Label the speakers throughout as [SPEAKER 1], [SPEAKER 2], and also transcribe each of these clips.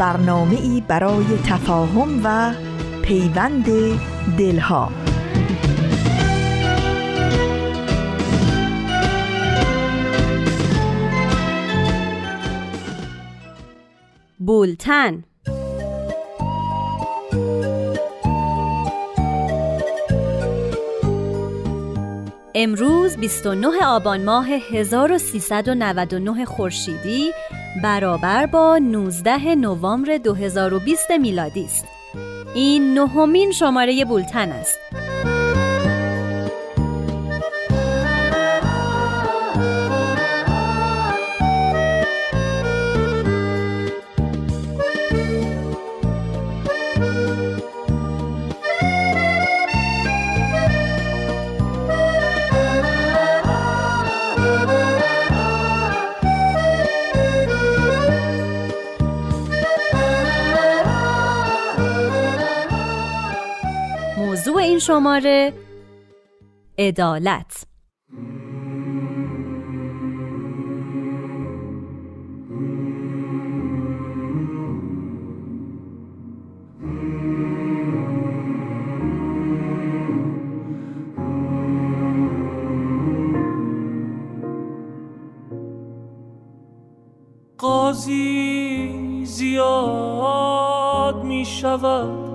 [SPEAKER 1] برنامه ای برای تفاهم و پیوند دلها.
[SPEAKER 2] بولتن. امروز 29 آبان ماه 1399 خورشیدی برابر با 19 نوامبر 2020 میلادی است. این نهمین شماره بولتن است. شماره عدالت.
[SPEAKER 3] قاضی زیاد می شود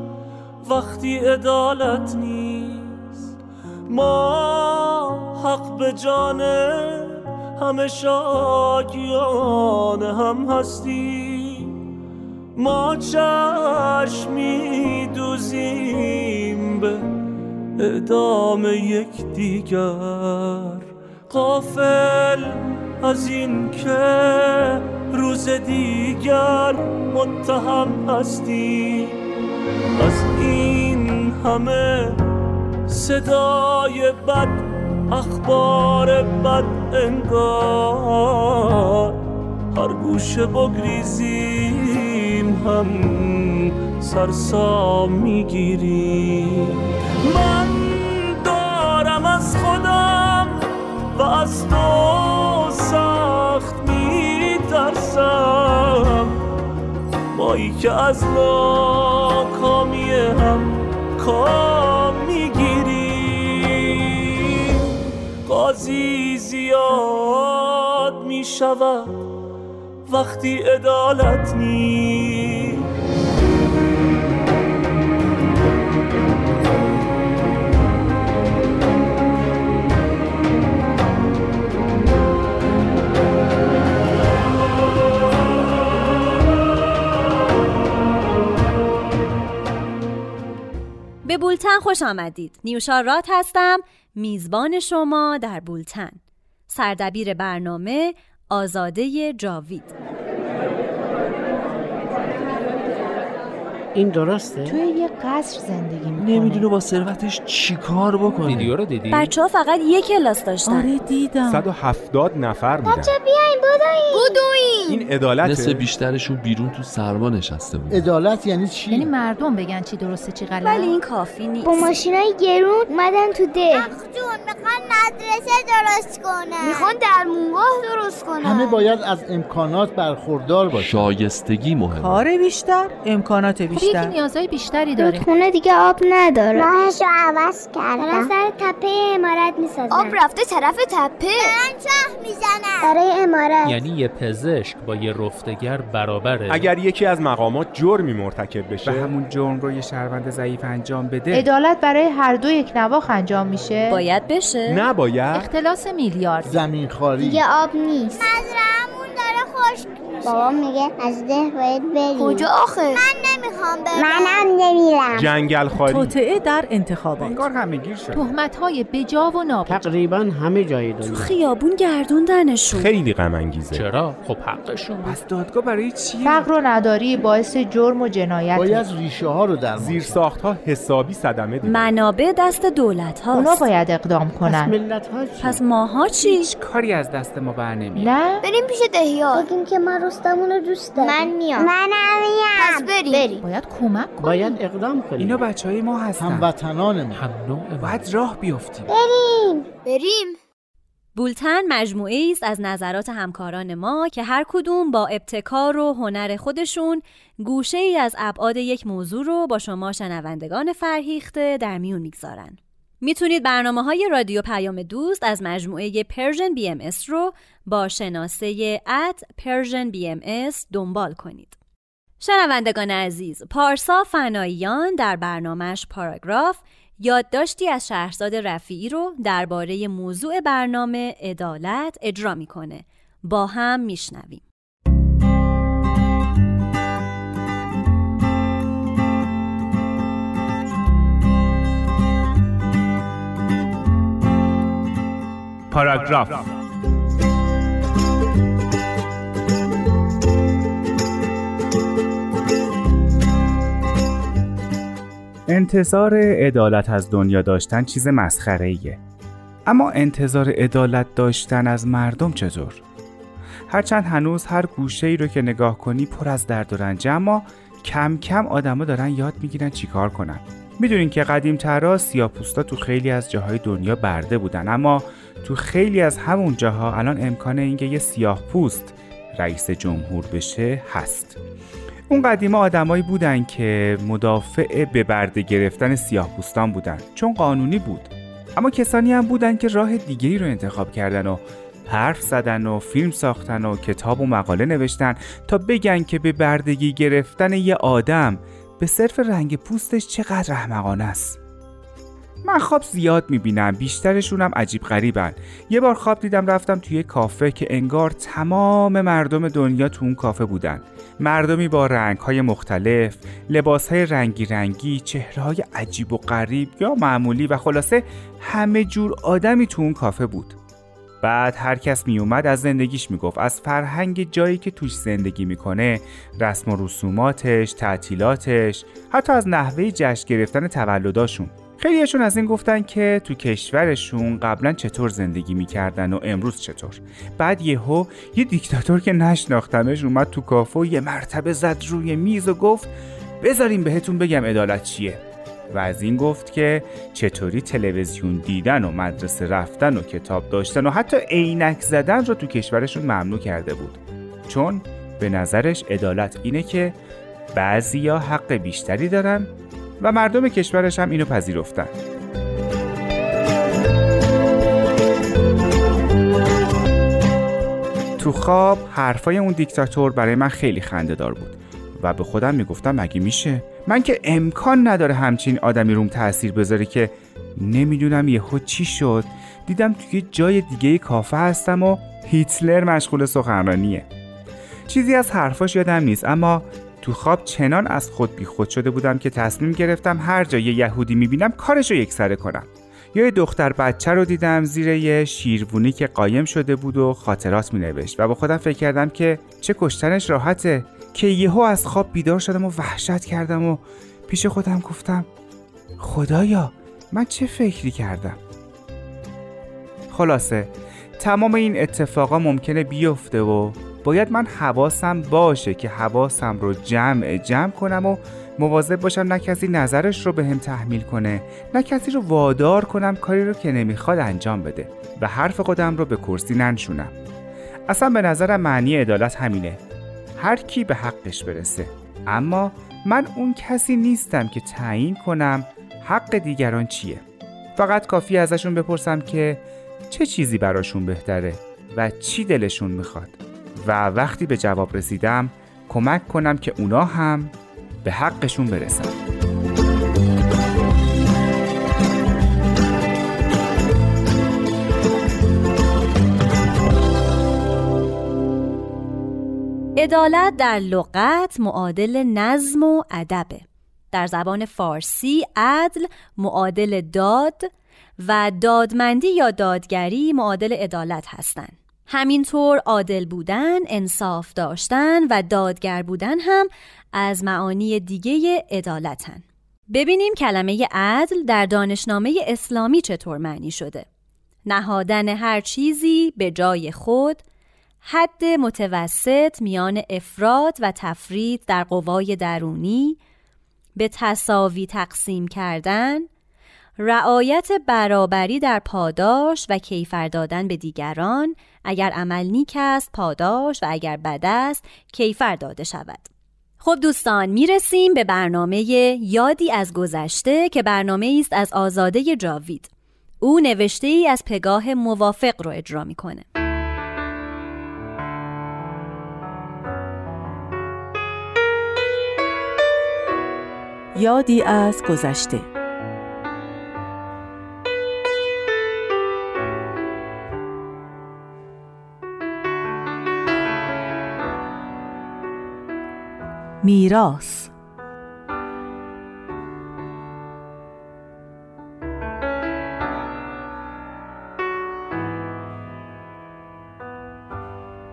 [SPEAKER 3] وقتی عدالت نیست. ما حق به جان همه شاکیان هم هستیم. ما چشمی دوزیم به اعدام یک دیگر قافل از این که روز دیگر متهم هستیم. از این همه صدای بد اخبار بد انگار. هر گوشه بگریزیم هم سرسام می‌گیریم. من دارم از خودم و از تو سخت میترسم. مایی که از ناکامی هم کام می‌گیریم قاضی زیاد می‌شود وقتی عدالت نیست.
[SPEAKER 2] به بولتن خوش آمدید. نیوشا رات هستم میزبان شما در بولتن. سردبیر برنامه آزاده جاوید.
[SPEAKER 4] این درسته؟
[SPEAKER 5] توی یه قصر زندگی می‌کنه.
[SPEAKER 6] نمی‌دونه با ثروتش چیکار بکنه.
[SPEAKER 7] ویدیو رو دیدی؟
[SPEAKER 2] بچه ها فقط یک کلاس داشتن.
[SPEAKER 5] آره دیدم.
[SPEAKER 8] 170 نفر بودن.
[SPEAKER 9] بچه بیاین بدوین.
[SPEAKER 2] بدوین.
[SPEAKER 8] این عدالته.
[SPEAKER 6] نصف بیشترشون بیرون تو سرما نشسته بود.
[SPEAKER 4] عدالت یعنی چی؟
[SPEAKER 5] یعنی مردم بگن چی درسته چی غلط
[SPEAKER 2] ولی این کافی نیست.
[SPEAKER 9] با ماشینای گرون اومدن تو ده. جون می‌خوان مدرسه درست کنن. می‌خوان در مونگاه درست کنن.
[SPEAKER 4] همه باید از امکانات برخوردار باشن.
[SPEAKER 6] شایستگی مهمه.
[SPEAKER 10] کار بیشتر امکانات
[SPEAKER 5] خب
[SPEAKER 10] بیشتر.
[SPEAKER 5] یکی نیازهای بیشتری داره.
[SPEAKER 9] خونه دیگه آب نداره. راهش رو عوض کردن سر تپه امارت می‌سازن آب رفته طرف تپه. دارن چاه می‌زنن برای امارت.
[SPEAKER 7] یعنی یه پزشک با یه رفتگر برابره
[SPEAKER 8] اگر یکی از مقامات جرمی مرتکب بشه.
[SPEAKER 11] و همون جرم رو یه شهروند ضعیف انجام بده.
[SPEAKER 5] عدالت برای هر دو یک نواخ انجام میشه.
[SPEAKER 2] باید بشه.
[SPEAKER 8] نباید.
[SPEAKER 5] اختلاس میلیارد.
[SPEAKER 4] زمین خاری.
[SPEAKER 9] دیگه آب نیست. مزرعمون داره خشک بابا میگه از ده باید بریم. کجا آخه؟ من نمی‌خوام برم. منم نمیرم.
[SPEAKER 8] جنگل خالی.
[SPEAKER 10] توطعه در انتخابات.
[SPEAKER 11] انگار همه گیر شد.
[SPEAKER 5] تهمت های بجا و نابجا.
[SPEAKER 4] تقریبا همه جای دنیا.
[SPEAKER 2] خیابون گردوندنشون.
[SPEAKER 8] خیلی غم انگیزه.
[SPEAKER 7] چرا؟ خب حقشون.
[SPEAKER 11] پس دادگاه برای چی؟
[SPEAKER 5] فقر و نداری باعث جرم و جنایت.
[SPEAKER 4] باید ریشه ها رو در
[SPEAKER 8] زیر ساخت ها حسابی صدمه دید
[SPEAKER 2] منابع دست دولت
[SPEAKER 5] اونا
[SPEAKER 2] هاست
[SPEAKER 5] باید اقدام
[SPEAKER 4] پس
[SPEAKER 5] کنن.
[SPEAKER 4] ملت ها چی؟
[SPEAKER 2] پس ماها چی؟
[SPEAKER 11] هیچ کاری از دست ما بر نمیاد.
[SPEAKER 5] نه؟
[SPEAKER 9] بریم پیش دهیار. بگیم که من رستمون رو دوست دارم من میام. منم میام. پس بریم. بریم.
[SPEAKER 5] باید کمک کنن
[SPEAKER 4] باید اقدام کنیم.
[SPEAKER 11] اینا بچه های ما هستن.
[SPEAKER 4] هموطنان ما
[SPEAKER 7] هم نوع
[SPEAKER 11] باید راه بیفتیم
[SPEAKER 9] بریم. بریم.
[SPEAKER 2] بولتن مجموعه است از نظرات همکاران ما که هر کدوم با ابتکار و هنر خودشون گوشه ای از ابعاد یک موضوع رو با شما شنوندگان فرهیخته در میون می‌گذارن. می‌تونید برنامه های رادیو پیام دوست از مجموعه Persian BMS رو با شناسه at Persian BMS دنبال کنید. شنوندگان عزیز، پارسا فناییان در برنامهش پاراگراف یادداشتی از شهرزاد رفیعی رو درباره موضوع برنامه عدالت اجرا می‌کنه. با هم میشنویم.
[SPEAKER 8] پاراگراف
[SPEAKER 12] انتظار عدالت از دنیا داشتن چیز مسخره ایه. اما انتظار عدالت داشتن از مردم چطور؟ هرچند هنوز هر گوشه ای رو که نگاه کنی پر از درد و رنجه اما کم کم آدما دارن یاد می‌گیرن چیکار کنن. می‌دونین که قدیم ترا سیاپوستا تو خیلی از جاهای دنیا برده بودن. اما تو خیلی از همون جاها الان امکان اینکه یه سیاه پوست رئیس جمهور بشه هست. اون قدیما آدمایی بودن که مدافع به برده گرفتن سیاه پوستان بودن. چون قانونی بود. اما کسانی هم بودن که راه دیگری رو انتخاب کردن و حرف زدن و فیلم ساختن و کتاب و مقاله نوشتن تا بگن که به بردگی گرفتن یه آدم به صرف رنگ پوستش چقدر احمقانه است. من خواب زیاد می‌بینم بیشترشونم عجیب غریبن. یه بار خواب دیدم رفتم توی کافه که انگار تمام مردم دنیا تو اون کافه بودن. مردمی با رنگهای مختلف لباسهای رنگی رنگی چهرههای عجیب و غریب یا معمولی و خلاصه همه جور آدمی تو اون کافه بود. بعد هر کس می اومد از زندگیش می‌گفت. از فرهنگ جایی که توش زندگی می‌کنه رسم و رسوماتش تعطیلاتش حتی از نحوه جشن گرفتن تولداشون. خیلیشون از این گفتن که تو کشورشون قبلا چطور زندگی می‌کردن و امروز چطور. بعد یهو یه دیکتاتور که نشناختمش اومد تو کافه و یه مرتبه زد روی میز و گفت بذاریم بهتون بگم عدالت چیه. و از این گفت که چطوری تلویزیون دیدن و مدرسه رفتن و کتاب داشتن و حتی عینک زدن رو تو کشورشون ممنوع کرده بود. چون به نظرش عدالت اینه که بعضیا حق بیشتری دارن و مردم کشورش هم اینو پذیرفتن. تو خواب حرفای اون دیکتاتور برای من خیلی خنده دار بود. و به خودم می‌گفتم مگه میشه؟ من که امکان نداره همچین آدمی روم تاثیر بذاره که نمی‌دونم یهو چی شد. دیدم توی جای دیگه کافه هستم و هیتلر مشغول سخنرانیه. چیزی از حرفاش یادم نیست اما تو خواب چنان از خود بیخود شده بودم که تصمیم گرفتم هر جا یه یهودی می‌بینم کارش رو یکسره کنم. یا یه دختر بچه رو دیدم زیر یه شیروونی که قایم شده بود و خاطرات می نوشت و با خودم فکر کردم که چه کشتنش راحته. که یهو از خواب بیدار شدم و وحشت کردم و پیش خودم گفتم خدایا من چه فکری کردم؟ خلاصه تمام این اتفاقا ممکنه بیفته و باید من حواسم باشه که حواسم رو جمع جمع کنم و مواظب باشم نه کسی نظرش رو به هم تحمیل کنه نه کسی رو وادار کنم کاری رو که نمی‌خواد انجام بده. و حرف خودم رو به کرسی ننشونم. اصلا به نظرم معنی عدالت همینه. هر کی به حقش برسه. اما من اون کسی نیستم که تعیین کنم حق دیگران چیه. فقط کافی ازشون بپرسم که چه چیزی براشون بهتره و چی دلشون می‌خواد. و وقتی به جواب رسیدم کمک کنم که اونا هم به حقشون برسن.
[SPEAKER 2] عدالت در لغت معادل نظم و ادبه در زبان فارسی عدل معادل داد و دادمندی یا دادگری معادل عدالت هستند. همینطور عادل بودن، انصاف داشتن و دادگر بودن هم از معانی دیگه عدالتن. ببینیم کلمه عدل در دانشنامه اسلامی چطور معنی شده. نهادن هر چیزی به جای خود، حد متوسط میان افراد و تفرید در قوای درونی، به تصاوی تقسیم کردن، رعایت برابری در پاداش و کیفر دادن به دیگران اگر عمل نیک است پاداش و اگر بد است کیفر داده شود. خب دوستان می‌رسیم به برنامه یادی از گذشته که برنامه است از آزاده جاوید. او نوشته ای از پگاه موافق رو اجرا می‌کنه.
[SPEAKER 1] یادی از گذشته میراث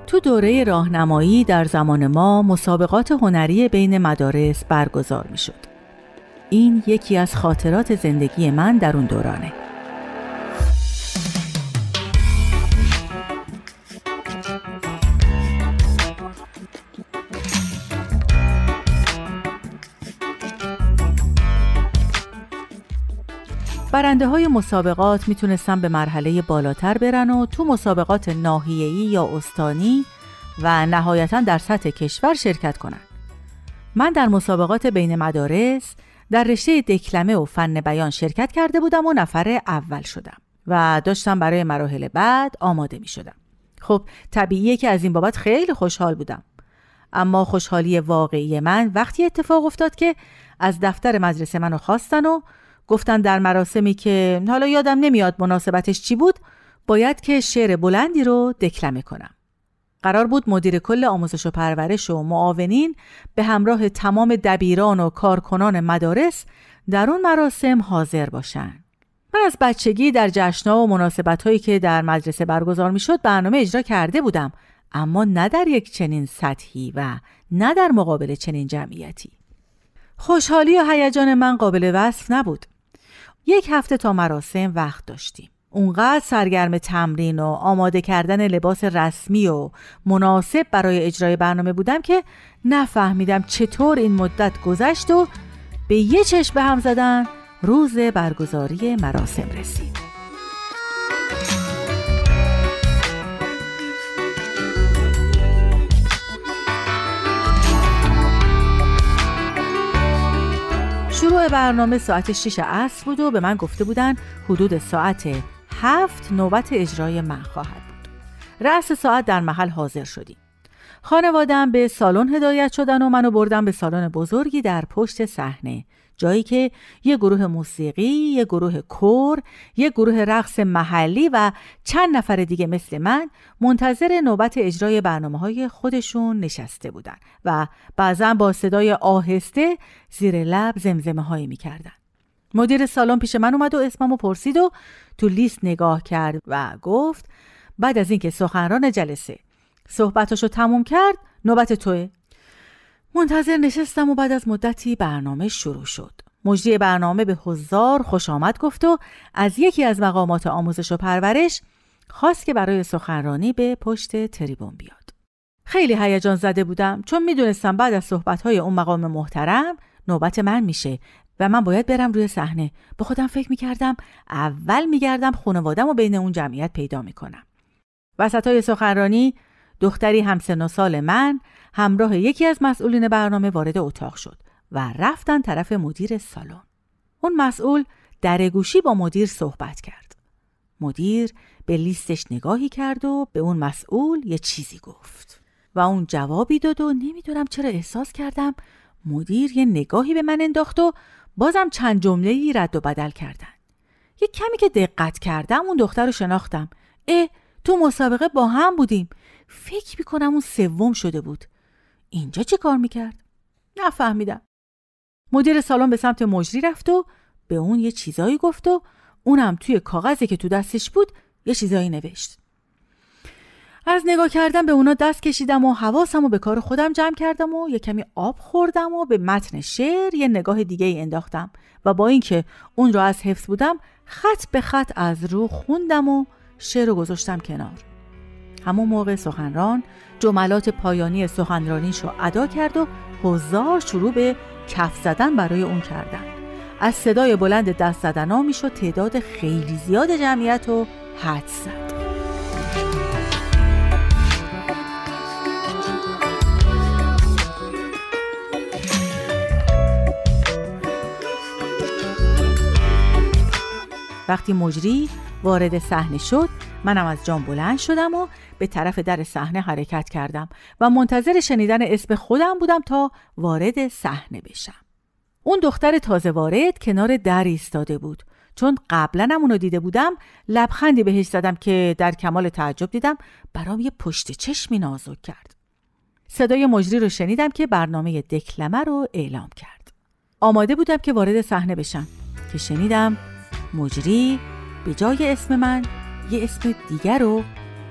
[SPEAKER 1] تو دوره راهنمایی در زمان ما مسابقات هنری بین مدارس برگزار می شد. این یکی از خاطرات زندگی من در اون دورانه. برنده های مسابقات می‌تونستن به مرحله بالاتر برن و تو مسابقات ناحیه‌ای یا استانی و نهایتا در سطح کشور شرکت کنن. من در مسابقات بین مدارس در رشته دکلمه و فن بیان شرکت کرده بودم و نفر اول شدم و داشتم برای مراحل بعد آماده می شدم. خب طبیعیه که از این بابت خیلی خوشحال بودم. اما خوشحالی واقعی من وقتی اتفاق افتاد که از دفتر مدرسه منو خواستن و گفتن در مراسمی که حالا یادم نمیاد مناسبتش چی بود باید که شعر بلندی رو دکلمه کنم. قرار بود مدیر کل آموزش و پرورش و معاونین به همراه تمام دبیران و کارکنان مدارس در اون مراسم حاضر باشن. من از بچگی در جشنها و مناسبت هایی که در مدرسه برگزار می برنامه اجرا کرده بودم اما نه در یک چنین سطحی و نه در مقابل چنین جمعیتی. خوشحالی و هیجان من قابل وصف نبود. یک هفته تا مراسم وقت داشتیم. اونقدر سرگرم تمرین و آماده کردن لباس رسمی و مناسب برای اجرای برنامه بودم که نفهمیدم چطور این مدت گذشت و به یه چشم به هم زدن روز برگزاری مراسم رسید. شروع برنامه ساعت 6 عصر بود و به من گفته بودن حدود ساعت هفت نوبت اجرای من خواهد بود. رأس ساعت در محل حاضر شدیم. خانوادم به سالن هدایت شدن و منو بردن به سالن بزرگی در پشت صحنه جایی که یه گروه موسیقی، یه گروه کور، یه گروه رقص محلی و چند نفر دیگه مثل من منتظر نوبت اجرای برنامه های خودشون نشسته بودن و بعضا با صدای آهسته زیر لب زمزمه هایی می‌کردن. مدیر سالن پیش من اومد و اسممو پرسید و تو لیست نگاه کرد و گفت بعد از اینکه سخنران جلسه صحبتاشو تموم کرد نوبت توه منتظر نشستم و بعد از مدتی برنامه شروع شد. مجری برنامه به حضار خوش آمد گفت و از یکی از مقامات آموزش و پرورش خواست که برای سخنرانی به پشت تریبون بیاد. خیلی هیجان زده بودم چون می‌دونستم بعد از صحبتهای اون مقام محترم نوبت من میشه و من باید برم روی صحنه. به خودم فکر می‌کردم اول میگردم خانوادم و بین اون جمعیت پیدا می‌کنم. وسط های سخنرانی دختری همسن و سال من همراه یکی از مسئولین برنامه وارد اتاق شد و رفتن طرف مدیر سالن. اون مسئول در گوشی با مدیر صحبت کرد. مدیر به لیستش نگاهی کرد و به اون مسئول یه چیزی گفت. و اون جوابی داد و نمی‌دونم چرا احساس کردم مدیر یه نگاهی به من انداخت و بازم چند جمله رد و بدل کردن. یه کمی که دقت کردم اون دختر رو شناختم. اه تو مسابقه با هم بودیم. فکر می‌کنم اون سوم شده بود. اینجا چه کار می‌کرد؟ نفهمیدم مدیر سالن به سمت مجری رفت و به اون یه چیزایی گفت و اونم توی کاغذی که تو دستش بود یه چیزایی نوشت از نگاه کردم به اونا دست کشیدم و حواسم و به کار خودم جمع کردم و یه کمی آب خوردم و به متن شعر یه نگاه دیگه ای انداختم و با اینکه اون را از حفظ بودم خط به خط از رو خوندم و شعر رو گذاشتم کنار. همون موقع سخنران جملات پایانی سخنرانیش رو ادا کرد و حضار شروع به کف زدن برای اون کردن. از صدای بلند دست زدن ها می‌شد تعداد خیلی زیاد جمعیت رو حد زد. وقتی مجری وارد صحنه شد منم از جام بلند شدم و به طرف در صحنه حرکت کردم و منتظر شنیدن اسم خودم بودم تا وارد صحنه بشم. اون دختر تازه وارد کنار در ایستاده بود. چون قبلا هم اونو دیده بودم لبخندی بهش زدم که در کمال تعجب دیدم برام یه پشت چشمی نازک کرد. صدای مجری رو شنیدم که برنامه دکلمه رو اعلام کرد. آماده بودم که وارد صحنه بشم. که شنیدم مجری به جای اسم من یه اسم دیگر رو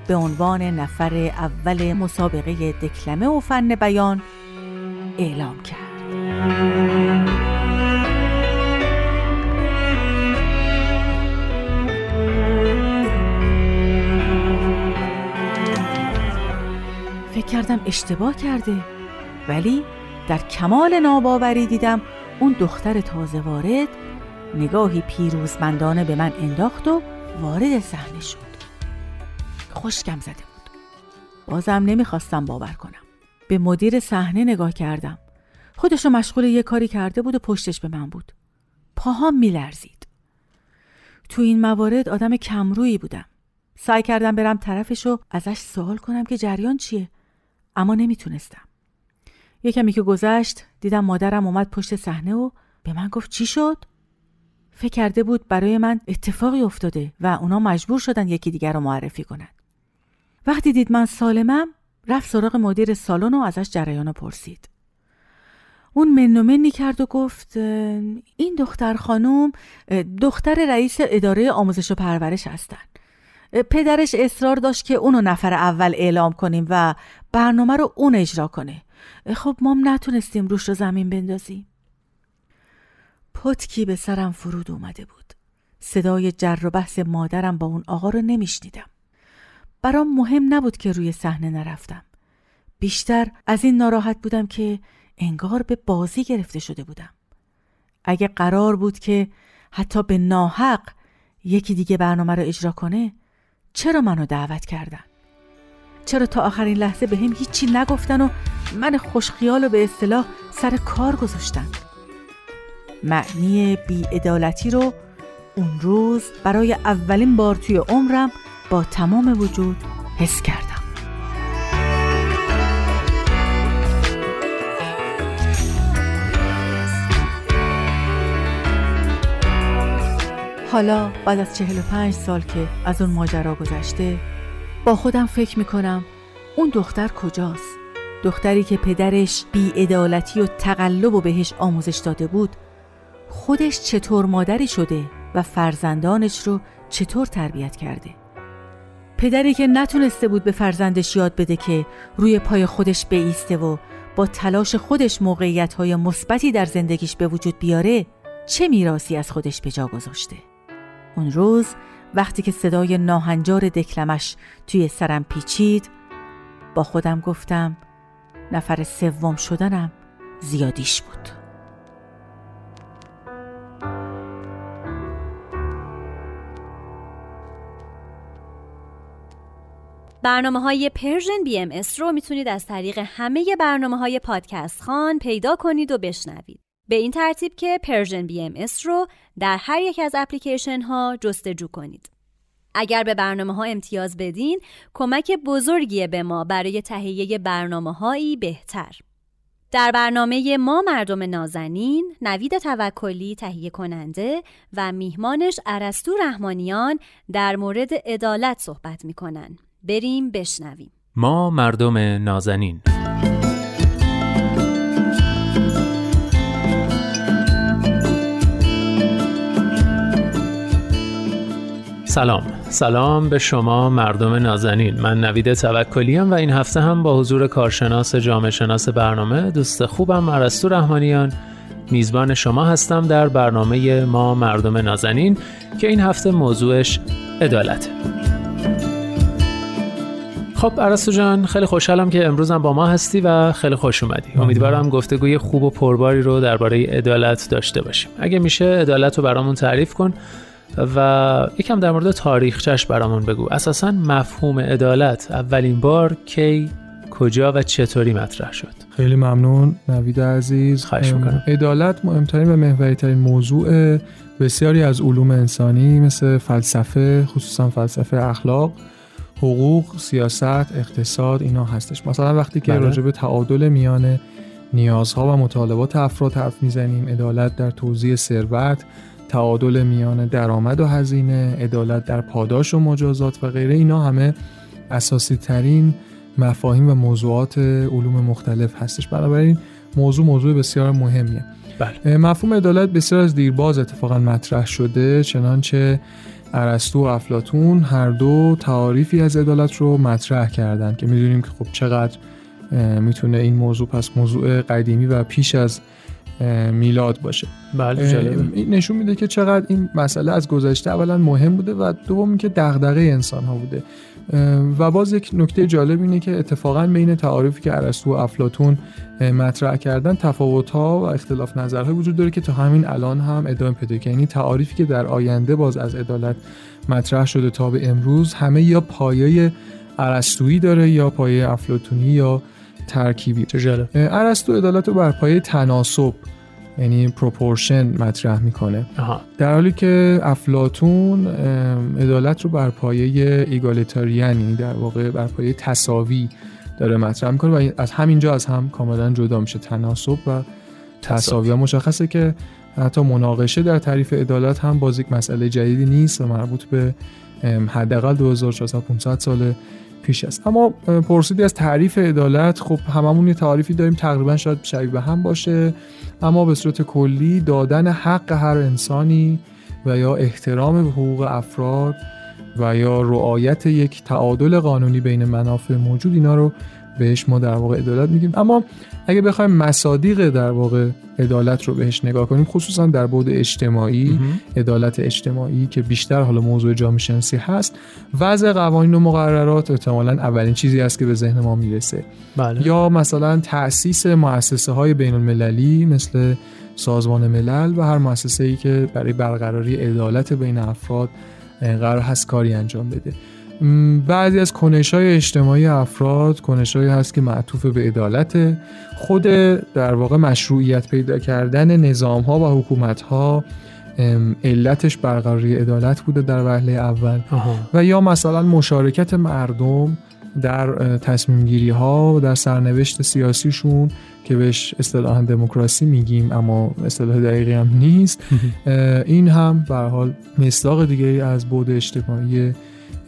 [SPEAKER 1] به عنوان نفر اول مسابقه دکلمه و فن بیان اعلام کرد. فکر کردم اشتباه کرده ولی در کمال ناباوری دیدم اون دختر تازه وارد نگاهی پیروزمندانه به من انداخت و وارد صحنه شد. خوشگم زده بود. بازم نمی‌خواستم باور کنم. به مدیر صحنه نگاه کردم. خودشو مشغول یه کاری کرده بود و پشتش به من بود. پاهام میلرزید. تو این موارد آدم کمرویی بودم. سعی کردم برم طرفش و ازش سوال کنم که جریان چیه. اما نمی‌تونستم. یه که گذشت دیدم مادرم اومد پشت صحنه و به من گفت چی شد؟ فکر کرده بود برای من اتفاقی افتاده و اونا مجبور شدن یکی دیگر رو معرفی کنند. وقتی دید من سالمم رفت سراغ مدیر سالن و ازش جریان رو پرسید. اون منومنی کرد و گفت این دختر خانم دختر رئیس اداره آموزش و پرورش هستن. پدرش اصرار داشت که اونو نفر اول اعلام کنیم و برنامه رو اون اجرا کنه. خب ما نتونستیم روش رو زمین بندازیم. پتکی به سرم فرود اومده بود صدای جر و بحث مادرم با اون آقا رو نمیشنیدم برام مهم نبود که روی صحنه نرفتم بیشتر از این ناراحت بودم که انگار به بازی گرفته شده بودم اگه قرار بود که حتی به ناحق یکی دیگه برنامه رو اجرا کنه چرا منو دعوت کردن؟ چرا تا آخرین لحظه به هم هیچی نگفتن و من خوشخیال و به اصطلاح سر کار گذاشتن؟ معنی بیعدالتی رو اون روز برای اولین بار توی عمرم با تمام وجود حس کردم حالا بعد از چهل و پنج سال که از اون ماجرا گذشته با خودم فکر می‌کنم اون دختر کجاست؟ دختری که پدرش بیعدالتی و تقلب و بهش آموزش داده بود خودش چطور مادری شده و فرزندانش رو چطور تربیت کرده. پدری که نتونسته بود به فرزندش یاد بده که روی پای خودش بیسته و با تلاش خودش موقعیت های مثبتی در زندگیش به وجود بیاره چه میراثی از خودش به جا گذاشته؟ اون روز وقتی که صدای ناهنجار دکلمش توی سرم پیچید با خودم گفتم نفر سوم شدنم زیادیش بود.
[SPEAKER 2] برنامه های Persian BMS رو می‌تونید از طریق همه برنامه های پادکست خوان پیدا کنید و بشنوید. به این ترتیب که Persian BMS رو در هر یک از اپلیکیشن ها جستجو کنید. اگر به برنامه ها امتیاز بدین کمک بزرگیه به ما برای تهیه برنامه هایی بهتر. در برنامه ما مردم نازنین نوید توکلی تهیه کننده و میهمانش ارسطو رحمانیان در مورد عدالت صحبت می‌کنن بریم بشنویم.
[SPEAKER 7] ما مردم نازنین. سلام. سلام به شما مردم نازنین. من نوید توکلی و این هفته هم با حضور کارشناس جامعه شناس برنامه دوست خوبم ارسطو رحمانیان. میزبان شما هستم در برنامه ما مردم نازنین که این هفته موضوعش عدالته خب عرستو جان خیلی خوشحالم که امروزم با ما هستی و خیلی خوش اومدی. امیدوارم گفتگوی خوب و پرباری رو درباره عدالت داشته باشیم. اگه میشه عدالت رو برامون تعریف کن و یکم در مورد تاریخچش برامون بگو. اساسا مفهوم عدالت اولین بار کی کجا و چطوری مطرح شد؟
[SPEAKER 13] خیلی ممنون نوید عزیز.
[SPEAKER 7] خواهش می‌کنم.
[SPEAKER 13] عدالت مهمترین و محوری ترین موضوع بسیاری از علوم انسانی مثل فلسفه خصوصا فلسفه اخلاق حقوق سیاست اقتصاد اینا هستش مثلا وقتی که بله. راجع به تعادل میان نیازها و مطالبات افراد حرف می‌زنیم عدالت در توزیع ثروت تعادل میان درآمد و هزینه عدالت در پاداش و مجازات و غیره اینا همه اساسی ترین مفاهیم و موضوعات علوم مختلف هستش بنابراین موضوع موضوع بسیار مهمیه
[SPEAKER 7] بله.
[SPEAKER 13] مفهوم عدالت بسیار از دیرباز اتفاقا مطرح شده چنانچه ارسطو و افلاتون هر دو تعاریفی از عدالت رو مطرح کردند که می‌دونیم که خب چقدر می‌تونه این موضوع پس موضوع قدیمی و پیش از میلاد باشه.
[SPEAKER 7] بله
[SPEAKER 13] این نشون میده که چقدر این مسئله از گذشته اولا مهم بوده و دوم که دغدغه انسان ها بوده و باز یک نکته جالب اینه که اتفاقا بین تعاریفی که ارسطو و افلاتون مطرح کردن تفاوت ها و اختلاف نظرهای وجود داره که تا همین الان هم ادامه پیدا کنه یعنی تعاریفی که در آینده باز از عدالت مطرح شده تا به امروز همه یا پایه ارسطویی داره یا پایه افلاتونی یا ترکیبی. ارسطو عدالت رو بر پایه تناسب یعنی پروپورشن مطرح می‌کنه. در حالی که افلاتون عدالت رو بر پایه ایگالیتاریان یعنی در واقع بر پایه تساوی داره مطرح می‌کنه و از همینجا از هم کاملا جدا میشه تناسب و تساوی. و مشخصه که حتی مناقشه در تعریف عدالت هم باز یک مسئله جدیدی نیست و مربوط به حداقل 2400 سال پیش است. اما پرسیدی از تعریف عدالت خب هممون یه تعریفی داریم تقریبا شاید شبیه به هم باشه. اما به صورت کلی دادن حق هر انسانی و یا احترام به حقوق افراد و یا رعایت یک تعادل قانونی بین منافع موجود اینا رو بهش ما در واقع عدالت میگیم. اما اگه بخوایم مصادیق در واقع عدالت رو بهش نگاه کنیم خصوصا در بعد اجتماعی عدالت اجتماعی که بیشتر حالا موضوع جامعه شناسی هست وضع قوانین و مقررات احتمالا اولین چیزی است که به ذهن ما می‌رسه.
[SPEAKER 7] بله.
[SPEAKER 13] یا مثلا تأسیس مؤسسه های بین المللی مثل سازمان ملل و هر مؤسسه ای که برای برقراری عدالت بین افراد قرار هست کاری انجام بده. بعضی از کنش های اجتماعی افراد کنش هست که معطوف به عدالت خود در واقع مشروعیت پیدا کردن نظام ها و حکومت ها علتش برقراری عدالت بوده در وهله اول. و یا مثلا مشارکت مردم در تصمیم گیری ها و در سرنوشت سیاسیشون که بهش اصطلاحا دموکراسی میگیم اما اصطلاح دقیقی هم نیست. این هم به حال مصداق دیگری از بود اجتماعی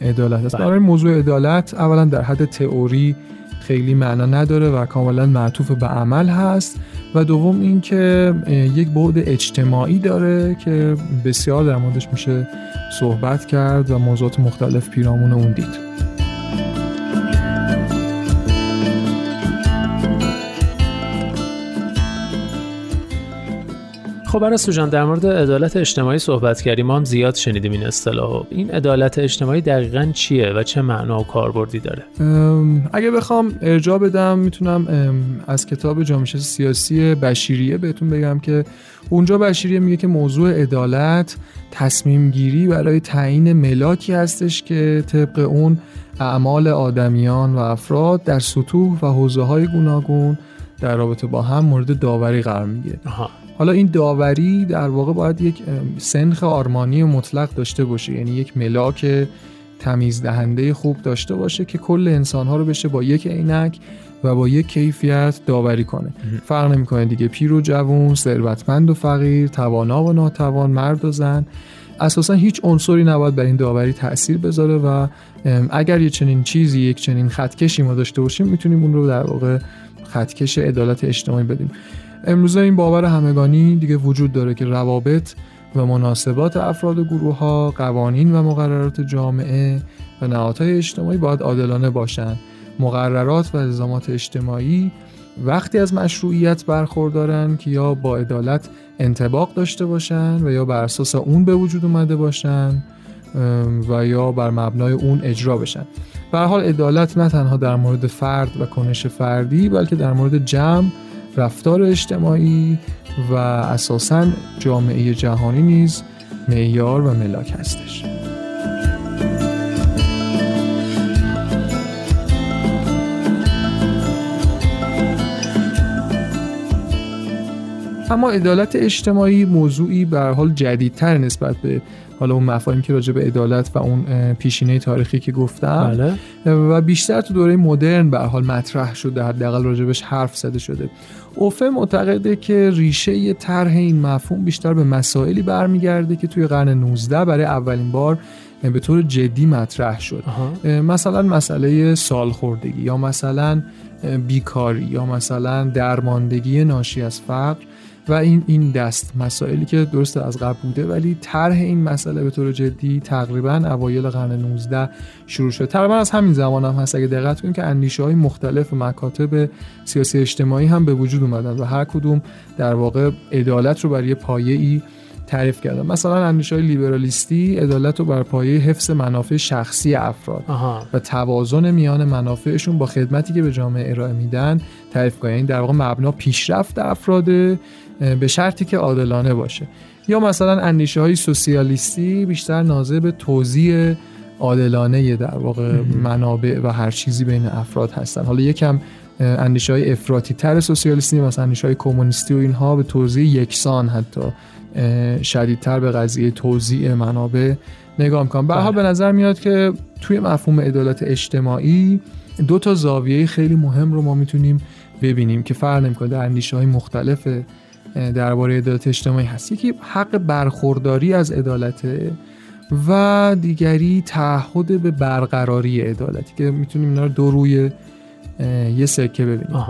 [SPEAKER 13] عدالت است. برای موضوع عدالت اولا در حد تئوری خیلی معنا نداره و کاملا معطوف به عمل هست. و دوم اینکه یک بعد اجتماعی داره که بسیار در موردش میشه صحبت کرد و موضوعات مختلف پیرامون اون دید.
[SPEAKER 7] خب برای جان در مورد عدالت اجتماعی صحبت کردیم ما هم زیاد شنیدیم این اصطلاح. این عدالت اجتماعی دقیقا چیه و چه معنا و کاربردی داره؟
[SPEAKER 13] اگه بخوام ارجاع بدم می‌تونم از کتاب جامعه سیاسی بشیریه بهتون بگم که اونجا بشیریه میگه که موضوع عدالت تصمیم گیری برای تعیین ملاکی هستش که طبق اون اعمال آدمیان و افراد در سطوح و حوزه های گوناگون در رابطه با هم مورد داوری قرار می‌گیره. حالا این داوری در واقع باید یک سنخ آرمانی مطلق داشته باشه. یعنی یک ملاک تمیز دهنده خوب داشته باشه که کل انسان ها رو بشه با یک عینک و با یک کیفیت داوری کنه. فرق نمی‌کنه دیگه. پیر و جوون ثروتمند و فقیر توانا و ناتوان مرد و زن. اساسا هیچ عنصری نباید بر این داوری تاثیر بذاره و اگر یه چنین چیزی یک چنین خطکشی ما داشته باشیم می‌تونیم اون رو در واقع خطکش عدالت اجتماعی بدیم. امروزه این باور همگانی دیگه وجود داره که روابط و مناسبات افراد و گروه ها قوانین و مقررات جامعه و نهادهای اجتماعی باید عادلانه باشند مقررات و الزامات اجتماعی وقتی از مشروعیت برخوردارن که یا با عدالت انتباق داشته باشن و یا بر اساس اون به وجود اومده باشن و یا بر مبنای اون اجرا بشن. به حال عدالت نه تنها در مورد فرد و کنش فردی بلکه در مورد جمع رفتار اجتماعی و اساسا جامعه جهانی نیز معیار و ملاک هستش. اما عدالت اجتماعی موضوعی به حال جدیدتر نسبت به حالا اون مفاهیم که راجع به عدالت و اون پیشینه تاریخی که گفتم. بله. و بیشتر تو دوره مدرن به حال مطرح شده حداقل راجبش حرف زده شده. اوفه معتقده که ریشه طرح این مفهوم بیشتر به مسائلی برمیگرده که توی قرن 19 برای اولین بار به طور جدی مطرح شد. مثلا مسئله سالخوردگی یا مثلا بیکاری یا مثلا درماندگی ناشی از فقر و این این دست مسائلی که درست از قبل بوده ولی طرح این مسئله به طور جدی تقریبا اوایل قرن 19 شروع شد. تقریبا از همین زمان هم هست. اگه دقت کنیم که اندیشه های مختلف و مکاتب سیاسی اجتماعی هم به وجود اومدن و هر کدوم در واقع عدالت رو برای پایه ای تعریف کردن. مثلا اندیشه های لیبرالیستی عدالت رو بر پایه حفظ منافع شخصی افراد و توازن میان منافعشون با خدمتی که به جامعه ارائه میدن تعریف کردن یعنی در واقع مبنا پیشرفت افراد به شرطی که عادلانه باشه. یا مثلا اندیشه های سوسیالیستی بیشتر ناظر به توزیع عادلانه در واقع منابع و هر چیزی بین افراد هستن. حالا یکم اندیشه های افراطی تر سوسیالیستی مثلا اندیشه های کمونیستی و اینها به توزیع یکسان حتی شدیدتر به قضیه توزیع منابع نگاه می‌کنم. به به نظر میاد که توی مفهوم عدالت اجتماعی دو تا زاویه خیلی مهم رو ما می‌تونیم ببینیم که فرق نمی‌کنه. در اندیشه های مختلف درباره عدالت اجتماعی هست. یکی حق برخورداری از عدالته و دیگری تعهد به برقراری عدالتی که می‌تونیم اینا رو دو روی یه سکه ببینیم.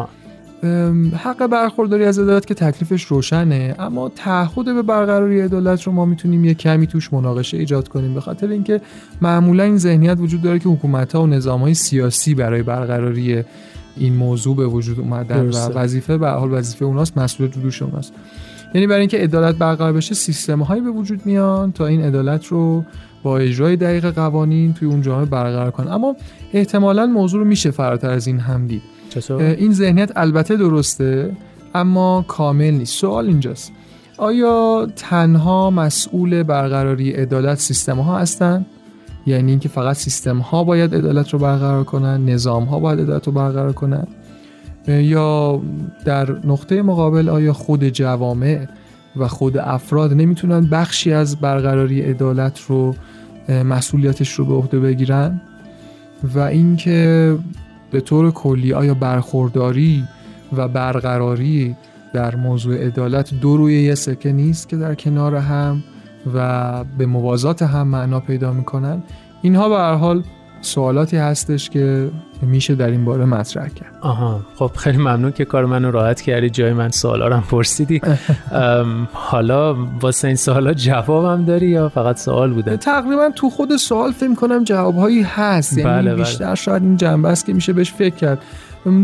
[SPEAKER 13] حق برخورداری از عدالت که تکلیفش روشنه اما تعهد به برقراری عدالت رو ما می‌تونیم یه کمی توش مناقشه ایجاد کنیم. به خاطر اینکه معمولا این ذهنیت وجود داره که حکومت ها و نظام های سیاسی برای برقراری این موضوع به وجود اومدن و وظیفه به حال وظیفه اوناست مسئولیت رو دوش اوناست. یعنی برای اینکه عدالت برقرار بشه سیستم هایی به وجود میان تا این عدالت رو با اجرای دقیق قوانین توی اون جامعه برقرار کنن. اما احتمالا موضوع رو میشه فراتر از این هم دید. این ذهنیت البته درسته اما کامل نیست. سوال اینجاست. آیا تنها مسئول برقراری عدالت سیستم ها هستند یعنی اینکه فقط سیستم ها باید عدالت رو برقرار کنن نظام ها باید عدالت رو برقرار کنن. یا در نقطه مقابل آیا خود جوامع و خود افراد نمی‌تونن بخشی از برقراری عدالت رو مسئولیتش رو به عهده بگیرن؟ و اینکه به طور کلی آیا برخورداری و برقراری در موضوع عدالت دو روی یه سکه نیست که در کنار هم و به موازات هم معنا پیدا می‌کنن. اینها به هر حال سوالاتی هستش که میشه در این باره مطرح کرد.
[SPEAKER 7] آها خب خیلی ممنون که کار منو راحت کردی جای من سوالا رو پرسیدی. حالا واسه این سوالا جوابم داری یا فقط سوال بوده؟
[SPEAKER 13] تقریبا تو خود سوال فکر کنم جوابهایی هست. یعنی بله, بله. بیشتر شاید این جنبه است که میشه بهش فکر کرد.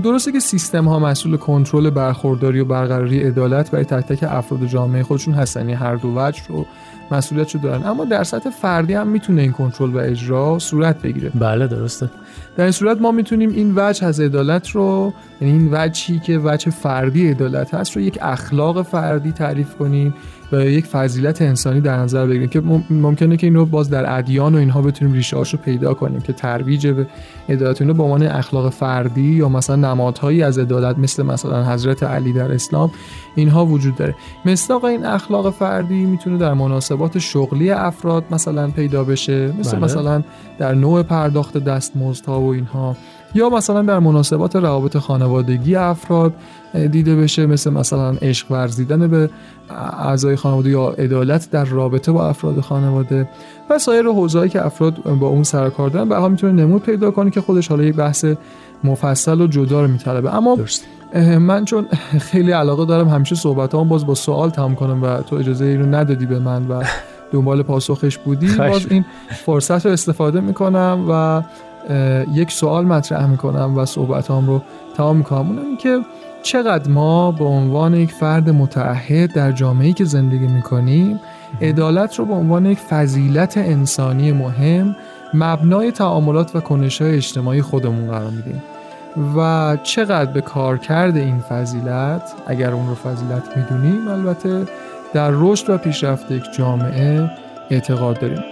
[SPEAKER 13] درسته که سیستم ها مسئول کنترل برخورداری و برقراری عدالت برای تک تک افراد جامعه خودشون هستن. یعنی هر دو وجه رو مسئولیتشو دارن. اما در سطح فردی هم می‌تونه این کنترل و اجرا صورت بگیره.
[SPEAKER 7] بله درسته.
[SPEAKER 13] در این صورت ما می‌تونیم این وجه از عدالت رو یعنی این وجهی که وجه فردی عدالت هست رو یک اخلاق فردی تعریف کنیم. و یک فضیلت انسانی در نظر بگیریم که ممکنه که این رو باز در ادیان و اینها بتونیم ریشه رو پیدا کنیم که ترویج به عدالت رو به عنوان اخلاق فردی یا مثلا نمادهایی از عدالت مثل مثلا حضرت علی در اسلام اینها وجود داره مصداق این اخلاق فردی می‌تونه در مناسبات شغلی افراد مثلا پیدا بشه مثل بله. مثلا در نوع پرداخت دستمزدها و اینها یا مثلا در مناسبات روابط خانوادگی افراد دیده بشه مثل مثلا عشق ورزیدن به اعضای خانواده یا عدالت در رابطه با افراد خانواده و سایر حوزه‌ای که افراد با اون سر کار دارن به می‌تونه نمود پیدا کنه که خودش حالا یک بحث مفصل و جدا رو میطلبه اما
[SPEAKER 7] درست.
[SPEAKER 13] من چون خیلی علاقه دارم همیشه صحبت هم باز با سوال تمام کنم و تو اجازه ای رو ندادی به من و دنبال پاسخش بودی باز این فرصت رو استفاده می‌کنم و یک سوال مطرح می‌کنم و صحبت هم رو تمام می‌کنم. اونم که چقدر ما به عنوان یک فرد متعهد در جامعه‌ای که زندگی می‌کنیم عدالت رو به عنوان یک فضیلت انسانی مهم مبنای تعاملات و کنش‌های اجتماعی خودمون قرار میدیم. و چقدر به کارکرد این فضیلت اگر اون رو فضیلت می‌دونیم البته در رشد و پیشرفت یک جامعه اعتقاد داریم.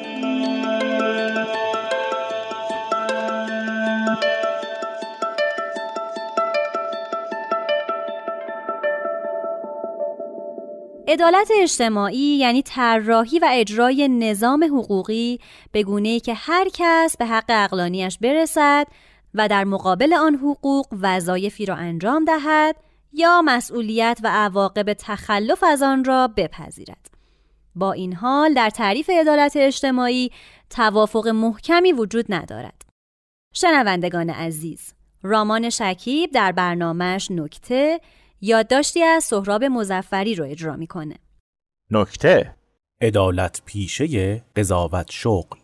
[SPEAKER 2] عدالت اجتماعی یعنی طراحی و اجرای نظام حقوقی به گونه‌ای که هر کس به حق اقلانیش برسد و در مقابل آن حقوق وظایفی را انجام دهد یا مسئولیت و عواقب تخلف از آن را بپذیرد. با این حال در تعریف عدالت اجتماعی توافق محکمی وجود ندارد. شنوندگان عزیز، رامان شکیب در برنامهش نکته یادداشتی از سهراب مزفری رو اجرا می‌کنه.
[SPEAKER 14] نکته عدالت پیشه قضاوت شغل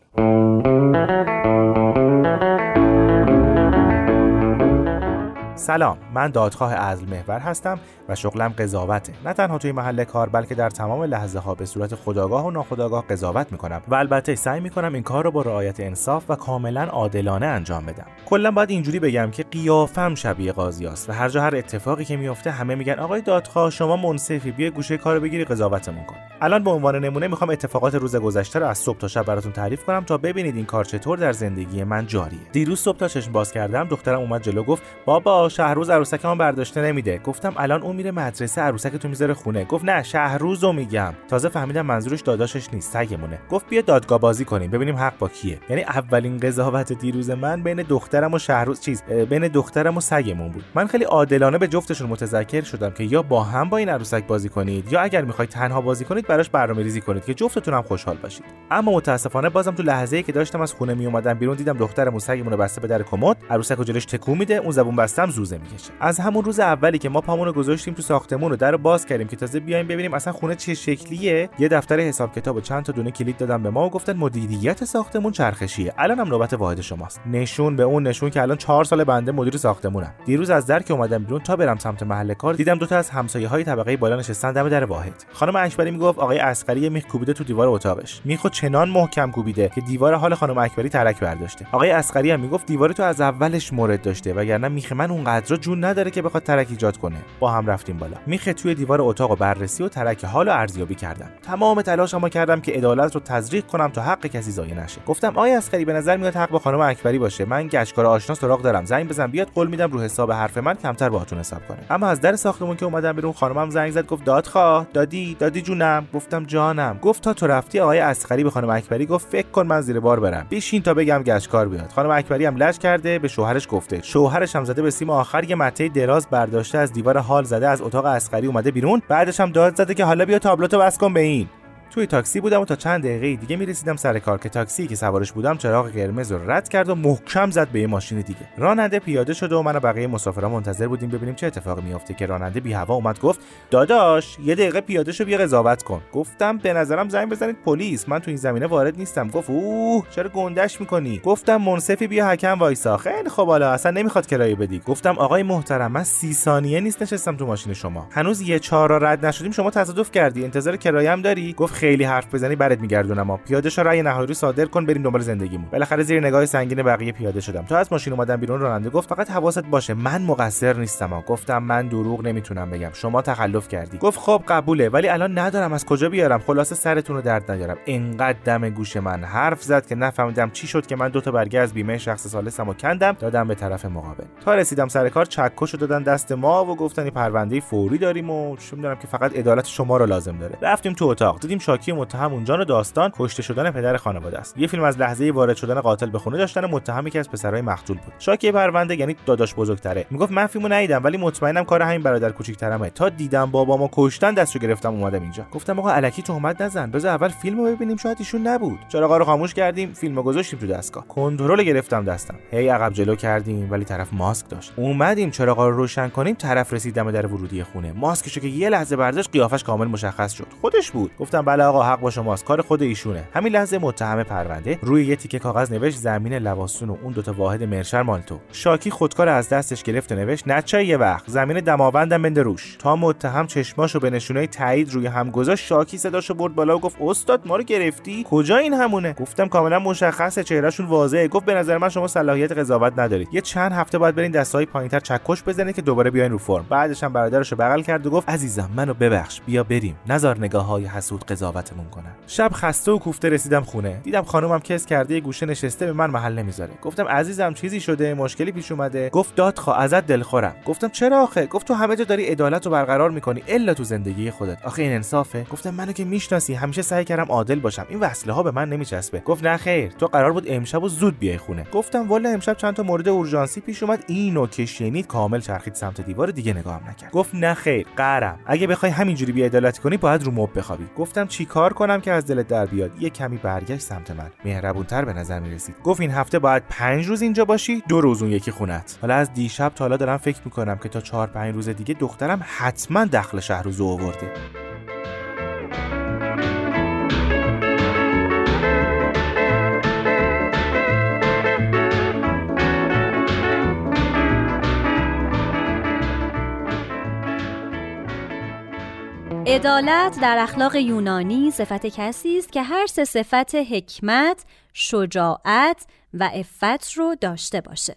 [SPEAKER 14] سلام من دادخواه عزل محور هستم و شغلم قضاوته. نه تنها توی محل کار بلکه در تمام لحظه ها به صورت خداگاه و ناخداگاه قضاوت می‌کنم و البته سعی می‌کنم این کار رو با رعایت انصاف و کاملا عادلانه انجام بدم. کلا باید اینجوری بگم که قیافم شبیه قاضی است و هر جا هر اتفاقی که میفته همه میگن آقای دادخواه شما منصفی بیا گوشه کارو بگیری قضاوتمون کن. الان به عنوان نمونه می‌خوام اتفاقات روز گذشته رو از صبح تا شب براتون تعریف کنم تا ببینید این کار چطور در زندگی من جاریه. دیروز صبح تا چشم باز کردم دخترم اومد جلو گفت بابا شهروز عروسکمون برداشته نمیده. گفتم الان اون میره مدرسه عروسک تو می‌ذاره خونه. گفت نه شهروزو میگم. تازه فهمیدم منظورش داداشش نیست سگمونه. گفت بیا دادگاه بازی کنیم ببینیم حق با کیه. یعنی اولین قضاوت دیروز من بین دخترم و شهروز چیز بین دخترم و سگمون بود. من خیلی عادلانه به جفتشون متذکر شدم که یا با هم با این عروسک بازی کنید یا اگر می‌خواید تنها بازی کنید براش برنامه ریزی کنید که جفتتون هم خوشحال باشید. اما متاسفانه بازم تو لحظه‌ای که داشتم از خونه می اومدم بیرون دیدم دخترم و سگمون رو بسته به در کمد عروسک جلوش تکون میده اون زبون بستم زوزه می‌کشه. از همون روز اولی که ما پامون رو گذاشتیم تو ساختمون رو در باز کردیم که تازه بیایم ببینیم اصلا خونه چه شکلیه. یه دفتر حساب کتاب و چند تا دونه کلید دادم به ما و گفتن مدیریت ساختمون چرخشیه. الان هم نوبت واحد شماست. نشون به اون نشون که الان چهار سال بنده مدیر ساختمونم. دیروز از در که اومدم بیرون تا برم سمت محل کار دیدم دو تا از همسایه های طبقه بالا نشستن دم در واحد. خانم اکبری می‌گفت آقای اسقری میخ کوبیده تو دیوار اتاقش. میخو چنان محکم کوبیده که دیوار حال خانم اکبری ترک برداشته. آقای اسقری هم می‌گفت دیوار تو از اولش مورد داشته وگرنه میخ من اونقدر جون نداره که بخواد ترک ایجاد کنه. با هم رفتیم بالا. میخ توی دیوار اتاق و بررسی و ترک حال و ارزیابی کردم. تمام تلاشمو کردم که عدالت رو تزریق کنم تا حق کسی ضایع نشه. گفتم آیا اسقری به نظر میاد حق با خانم اکبری باشه. من گشکار آشنا سراغ دارم. زنگ بزن بیاد قول میدم رو حساب حرف من کمتر باهاتون حساب کنه اما از در ساختمون که اومدم بیرون خانمم زنگ زد گفت دادخواه دادی دادی جونم. گفتم جانم. گفت تا تو رفتی آقای اسقری به خانم اکبری گفت فکر کن من زیر بار برم. بشین تا بگم گشکار بیاد. خانم اکبری هم لج کرده به شوهرش گفته. شوهرش هم زده به سیم آخر یه مته دراز برداشته از دیوار حال زده از اتاق اسقری اومده بیرون. بعدش هم داد زده که حالا بیا تابلوتو بس کن به این. توی تاکسی بودم و تا چند دقیقه دیگه می‌رسیدم سر کار که تاکسی که سوارش بودم چراغ قرمز رو رد کرد و محکم زد به یه ماشین دیگه. راننده پیاده شد و من و بقیه مسافران منتظر بودیم ببینیم چه اتفاقی میافته که راننده بی هوا اومد گفت داداش یه دقیقه پیاده شو بیا قضاوت کن. گفتم به نظرم زنگ بزنید پلیس من تو این زمینه وارد نیستم. گفت اوه چرا گندش می‌کنی؟ گفتم منصفی بیا حکم وایسا. خیلی خب حالا اصلا نمی‌خواد کرایه بدی. گفتم آقای محترم من سی ثانیه نیست نشستم تو ماشین شما. هنوز یه چهار رد نشدیم شما تصادف کردی. انتظار کرایه هم داری؟ گفت خیلی حرف بزنی برات میگردونم پیاده شو رأی نهایی رو صادر کن بریم دنبال زندگیمون. بالاخره زیر نگاه سنگین بقیه پیاده شدم. تا از ماشین اومدم بیرون راننده گفت فقط حواست باشه من مقصر نیستم ها. گفتم من دروغ نمی‌تونم بگم. شما تخلف کردی. گفت خب قبوله ولی الان ندارم از کجا بیارم؟ خلاصه سرتون رو درد نیارم. انقدر دم گوش من حرف زد که نفهمیدم چی شد که من دو تا برگه از بیمه شخص سالسمو کندم دادم به طرف مقابل. تا رسیدم سر کار چکشو دادن دست ما و گفتن پرونده فوری داریم و چه که فقط عدالت شما رو لازم داره. رفتیم تو اتاق دیدیم شاکی متهم اونجان و داستان کشته شدن پدر خانواده است. یه فیلم از لحظه وارد شدن قاتل به خونه داشتن متهمی که از پسرای مقتول بود. شاکی پرونده یعنی داداش بزرگتره. می‌گفت من فیلمو ندیدم ولی مطمئنم کار همین برادر کوچیک‌ترمه. تا دیدم بابامو کشتن دستشو گرفتم اومدم اینجا. گفتم آقا الکی تهمت نزن. بذار اول فیلمو ببینیم. شاید ایشون نبود. چراغا رو خاموش کردیم. فیلمو گذاشتیم تو دستگاه. کنترل گرفتم دستم. هی عقب جلو کردیم ولی طرف ماسک داشت. اومدیم چراغا رو روشن کنیم. طرف رسید دم در ورودی خونه. ماسکشو که یه لحظه برداشت قیافش کامل مشخص شد. خودش بود. گفتم بله آقا حق با شماست. کار خود ایشونه. همین لحظه متهم پرونده روی یه تیکه کاغذ نوشت زمین لواسون و اون دوتا واحد مرشر مالتو شاکی خودکار از دستش گرفت و نوشت نچای یه وقت زمین دماوندم بنده روش. تا متهم چشماشو به نشونه تایید روی هم گذاشت شاکی صداشو برد بالا و گفت استاد ما رو گرفتی؟ کجا این همونه؟ گفتم کاملا مشخصه چهرهشون واضحه. گفت به نظر من شما صلاحیت قضاوت ندارید. یه چند هفته باید برین دستای پایینتر چکش بزنید که دوباره بیاین رو فرم. بعدش هم برادرشو بغل کرد و گفت عزیزم منو ببخش. بیا بریم. نزار نگاه های حسود قضاوتمون کنن. شب خسته و کوفته رسیدم خونه. دیدم خانومم کس کرده یه گوشه نشسته به من محل نمی‌ذاره. گفتم عزیزم چیزی شده؟ مشکلی پیش اومده. گفت داد خوا ازت دلخورم. گفتم چرا آخه؟ گفت تو همه جا داری عدالت رو برقرار می‌کنی الا تو زندگی خودت. آخه این انصافه. گفتم منو که می‌شناسی همیشه سعی کردم عادل باشم. این وصله ها به من نمیچسبه. گفت نه خیر تو قرار بود امشب و زود بیای خونه. گفتم والا امشب چند تا مورد اورژانسی پیش اومد. اینو که شنید کامل چرخید سمت دیوار دیگه نگاهم نکرد. گفت نه خیر قرم اگه بخوای همینجوری بی عدالتی کنی باید رو مب بخوابی. گفتم چیکار کنم که از دلت در بیاد؟ یه کمی برگشت سمت من. مهربونتر به نظر می‌رسید. گفت این هفته باید پنج روز اینجا باشی دو روز اون یکی خونت. حالا از دیشب تا حالا دارم فکر می‌کنم که تا چهار پنج روز دیگه دخترم حتما دخل شهر رو آورده.
[SPEAKER 15] عدالت در اخلاق یونانی صفت کسی است که هر سه صفت حکمت، شجاعت و عفت رو داشته باشه.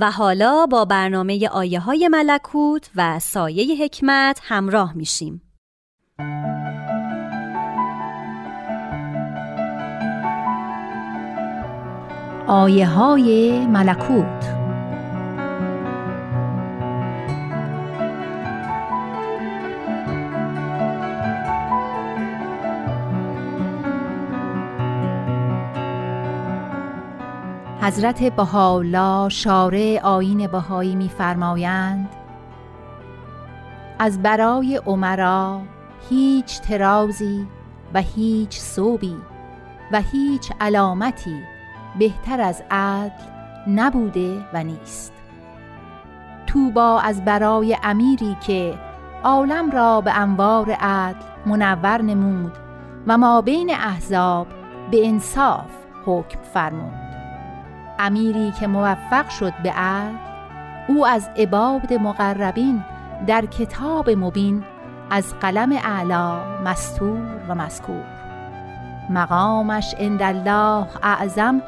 [SPEAKER 15] و حالا با برنامه آیه های ملکوت و سایه حکمت همراه میشیم.
[SPEAKER 5] آیه های ملکوت حضرت بهاءالله شارع آین بهایی میفرمایند از برای عمرا هیچ ترازی و هیچ صوبی و هیچ علامتی بهتر از عدل نبوده و نیست. توبا از برای امیری که عالم را به انوار عدل منور نمود و ما بین احزاب به انصاف حکم فرمود. امیری که موفق شد به عدل او از عباد مقربین در کتاب مبین از قلم اعلا مستور و مذکور. مقامش عند الله اعظم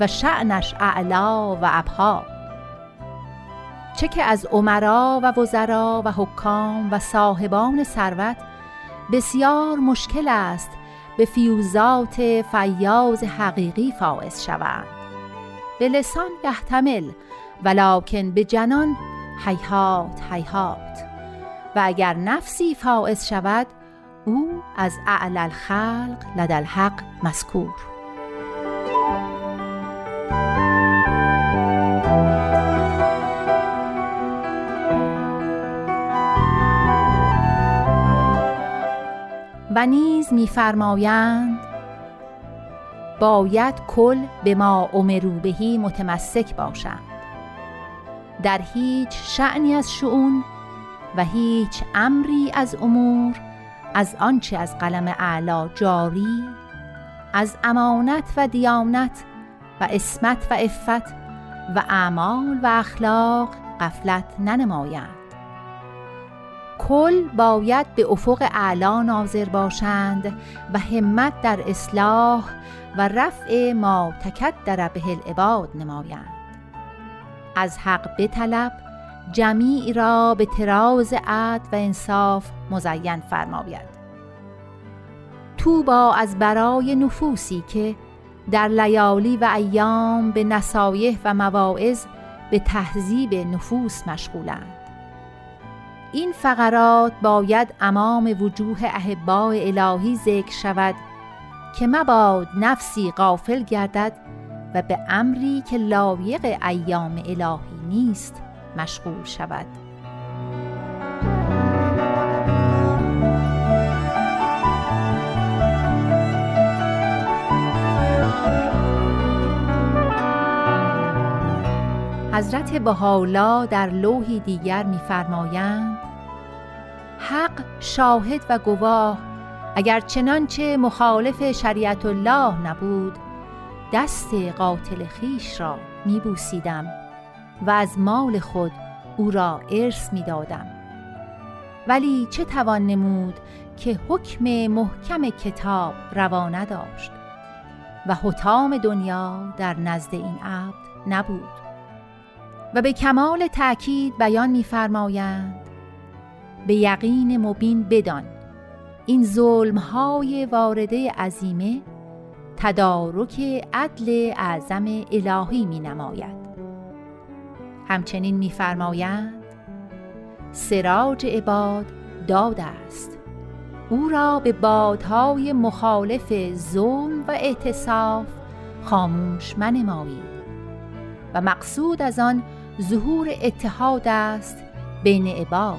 [SPEAKER 5] و شعنش اعلا و ابها. چه که از عمرا و وزرا و حکام و صاحبان ثروت بسیار مشکل است به فیوزات فیاض حقیقی فائز شوند. به لسان یحتمل ولکن به جنان حیحات حیحات و اگر نفسی فائز شود او از اعلی الخلق لدى الحق مذکور. و نیز میفرمایند باید کل به ما امرو بهی متمسک باشند. در هیچ شعنی از شعون و هیچ امری از امور از آنچه از قلم اعلا جاری از امانت و دیانت و اسمت و افت و اعمال و اخلاق قفلت ننمایند. کل باید به افق اعلا ناظر باشند و همت در اصلاح و رفع ما تکدر به العباد نمایند. از حق بطلب جمیع را به تراز عدل و انصاف مزین فرماید. توبا از برای نفوسی که در لیالی و ایام به نصایح و مواعظ به تهذیب نفوس مشغولند. این فقرات باید امام وجوه احباء الهی ذکر شود که مباد نفسی غافل گردد و به امری که لایق ایام الهی نیست مشغول شود. حضرت بهاولا در لوحی دیگر می‌فرمایند حق شاهد و گواه اگر چنانچه مخالف شریعت الله نبود دست قاتل خیش را میبوسیدم و از مال خود او را ارث می‌دادم. ولی چه توان نمود که حکم محکم کتاب روا نداشت و حتام دنیا در نزد این عبد نبود. و به کمال تأکید بیان می‌فرمایند به یقین مبین بدان این ظلم های وارده عظیمه تدارک عدل اعظم الهی می نماید همچنین میفرمایند سراج عباد داد است. او را به بادهای مخالف ظلم و اعتصاف خاموش منمایید و مقصود از آن ظهور اتحاد است بین عباد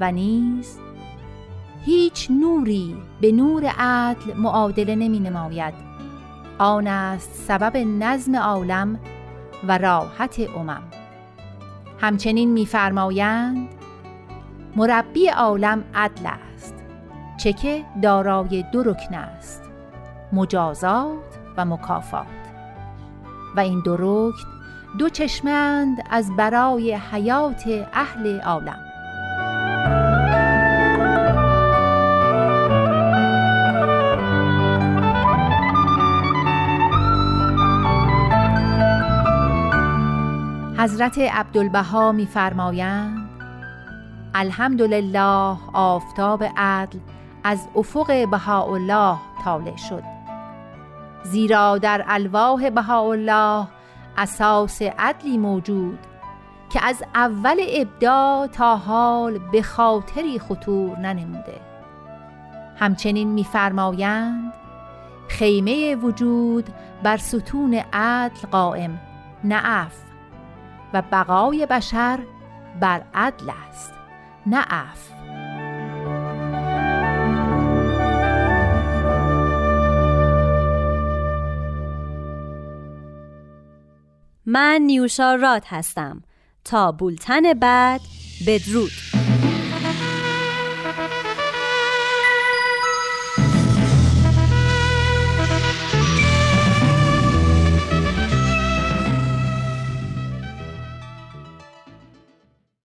[SPEAKER 5] و نیز هیچ نوری به نور عدل معادله نمی نماید. آن است سبب نظم عالم و راحت امم. همچنین میفرمایند مربی عالم عدل است چه که دارای دو رکن است مجازات و مکافات. و این دو رکن دو چشمند از برای حیات اهل عالم. حضرت عبدالبها میفرمایند الحمدلله آفتاب عدل از افق بهاءالله طالع شد. زیرا در الواح بهاءالله اساس عدلی موجود که از اول ابدا تا حال به خاطری خطور ننموده. همچنین میفرمایند خیمه وجود بر ستون عدل قائم نه و بقای بشر بر عدل است نه عفو.
[SPEAKER 2] من نیوشا راد هستم. تا بولتن بعد بدرود.